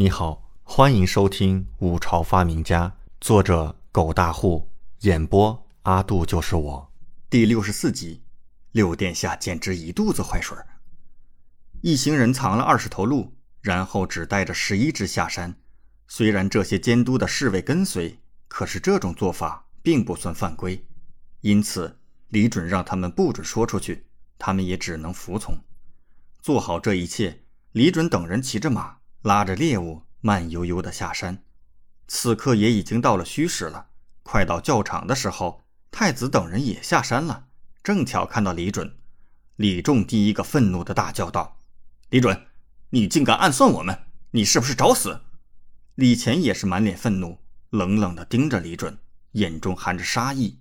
你好，欢迎收听《五朝发明家》，作者狗大户，演播阿杜就是我，第六十四集。六殿下简直一肚子坏水儿。一行人藏了二十头鹿，然后只带着十一只下山。虽然这些监督的侍卫跟随，可是这种做法并不算犯规，因此李准让他们不准说出去，他们也只能服从。做好这一切，李准等人骑着马。拉着猎物慢悠悠地下山，此刻也已经到了戌时了。快到教场的时候，太子等人也下山了，正巧看到李准。李仲第一个愤怒地大叫道：“李准，你竟敢暗算我们！你是不是找死？”李乾也是满脸愤怒，冷冷地盯着李准，眼中含着杀意。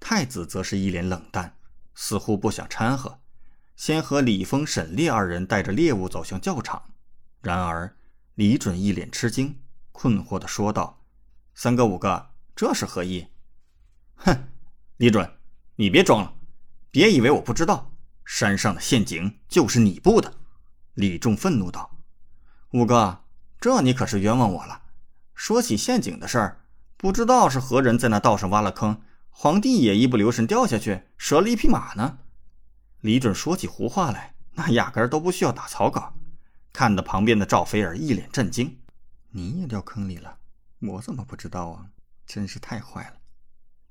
太子则是一脸冷淡，似乎不想掺和，先和李峰、沈烈二人带着猎物走向教场。然而，李准一脸吃惊，困惑地说道：“三哥、五哥，这是何意？”“哼，李准，你别装了，别以为我不知道，山上的陷阱就是你布的。”李仲愤怒道。“五哥，这你可是冤枉我了。说起陷阱的事儿，不知道是何人在那道上挖了坑，皇帝也一不留神掉下去，折了一匹马呢。”李准说起胡话来，那压根儿都不需要打草稿。看得旁边的赵菲儿一脸震惊：“你也掉坑里了？我怎么不知道啊？真是太坏了！”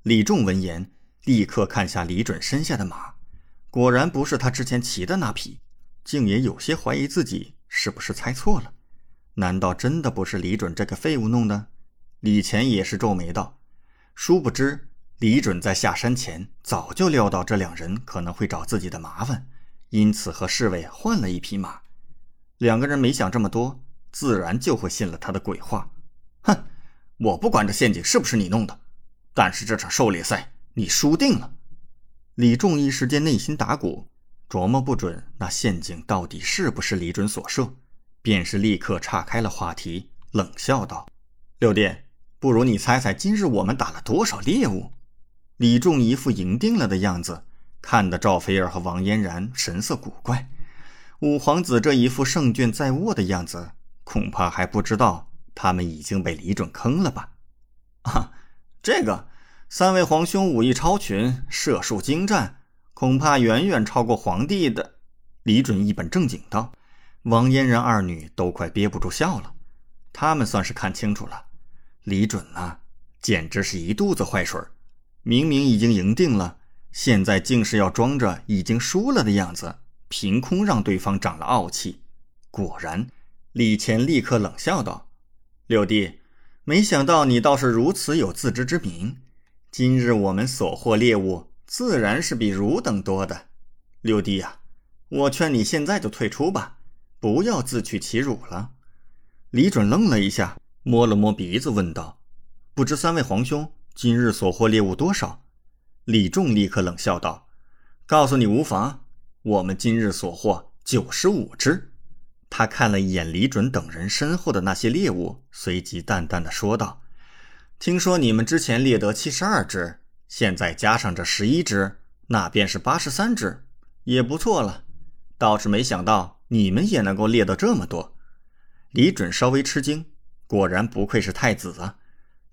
李仲闻言，立刻看下李准身下的马，果然不是他之前骑的那匹，竟也有些怀疑自己是不是猜错了。难道真的不是李准这个废物弄的？李乾也是皱眉道：“殊不知，李准在下山前早就料到这两人可能会找自己的麻烦，因此和侍卫换了一匹马。”两个人没想这么多，自然就会信了他的鬼话。哼，我不管这陷阱是不是你弄的，但是这场狩猎赛你输定了。李仲一时间内心打鼓，琢磨不准那陷阱到底是不是李准所设，便是立刻岔开了话题，冷笑道：“六弟，不如你猜猜今日我们打了多少猎物？”李仲一副赢定了的样子，看得赵菲儿和王嫣然神色古怪。五皇子这一副胜券在握的样子，恐怕还不知道他们已经被李准坑了吧？啊，这个三位皇兄武艺超群，射术精湛，恐怕远远超过皇帝的。李准一本正经道。王嫣然二女都快憋不住笑了，他们算是看清楚了，李准呐，简直是一肚子坏水明明已经赢定了，现在竟是要装着已经输了的样子。凭空让对方长了傲气，果然，李乾立刻冷笑道：“六弟，没想到你倒是如此有自知之明。今日我们所获猎物，自然是比汝等多的。六弟呀，我劝你现在就退出吧，不要自取其辱了。”李准愣了一下，摸了摸鼻子，问道：“不知三位皇兄今日所获猎物多少？”李仲立刻冷笑道：“告诉你无妨。”我们今日所获九十五只。他看了一眼李准等人身后的那些猎物，随即淡淡的说道：“听说你们之前猎得七十二只，现在加上这十一只，那便是八十三只，也不错了。倒是没想到你们也能够猎到这么多。”李准稍微吃惊，果然不愧是太子啊！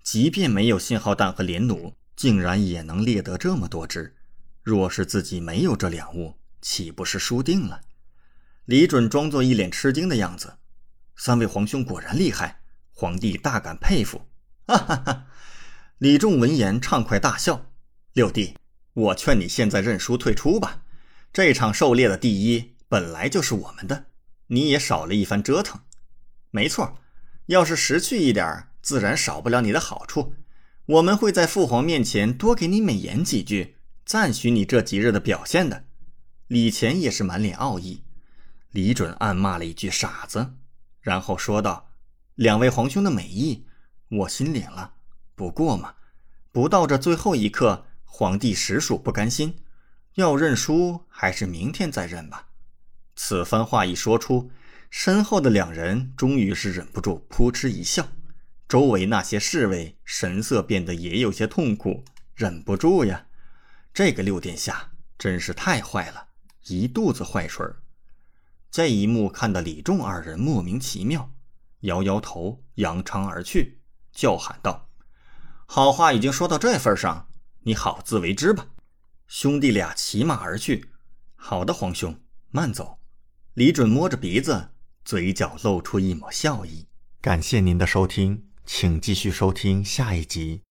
即便没有信号弹和连弩，竟然也能猎得这么多只。若是自己没有这两物，岂不是输定了？李准装作一脸吃惊的样子。三位皇兄果然厉害，皇帝大感佩服。哈哈哈！李仲闻言畅快大笑。六弟，我劝你现在认输退出吧。这场狩猎的第一本来就是我们的，你也少了一番折腾。没错，要是识趣一点，自然少不了你的好处。我们会在父皇面前多给你美言几句，赞许你这几日的表现的。李乾也是满脸傲意，李准暗骂了一句“傻子”，然后说道：“两位皇兄的美意，我心领了。不过嘛，不到这最后一刻，皇帝实属不甘心，要认输还是明天再认吧。”此番话一说出，身后的两人终于是忍不住扑哧一笑，周围那些侍卫神色变得也有些痛苦，忍不住呀，这个六殿下真是太坏了。一肚子坏水，这一幕看得李仲二人莫名其妙。摇摇头，扬长而去，叫喊道：“好话已经说到这份上，你好自为之吧。”兄弟俩骑马而去。好的，皇兄，慢走。李准摸着鼻子，嘴角露出一抹笑意。感谢您的收听，请继续收听下一集。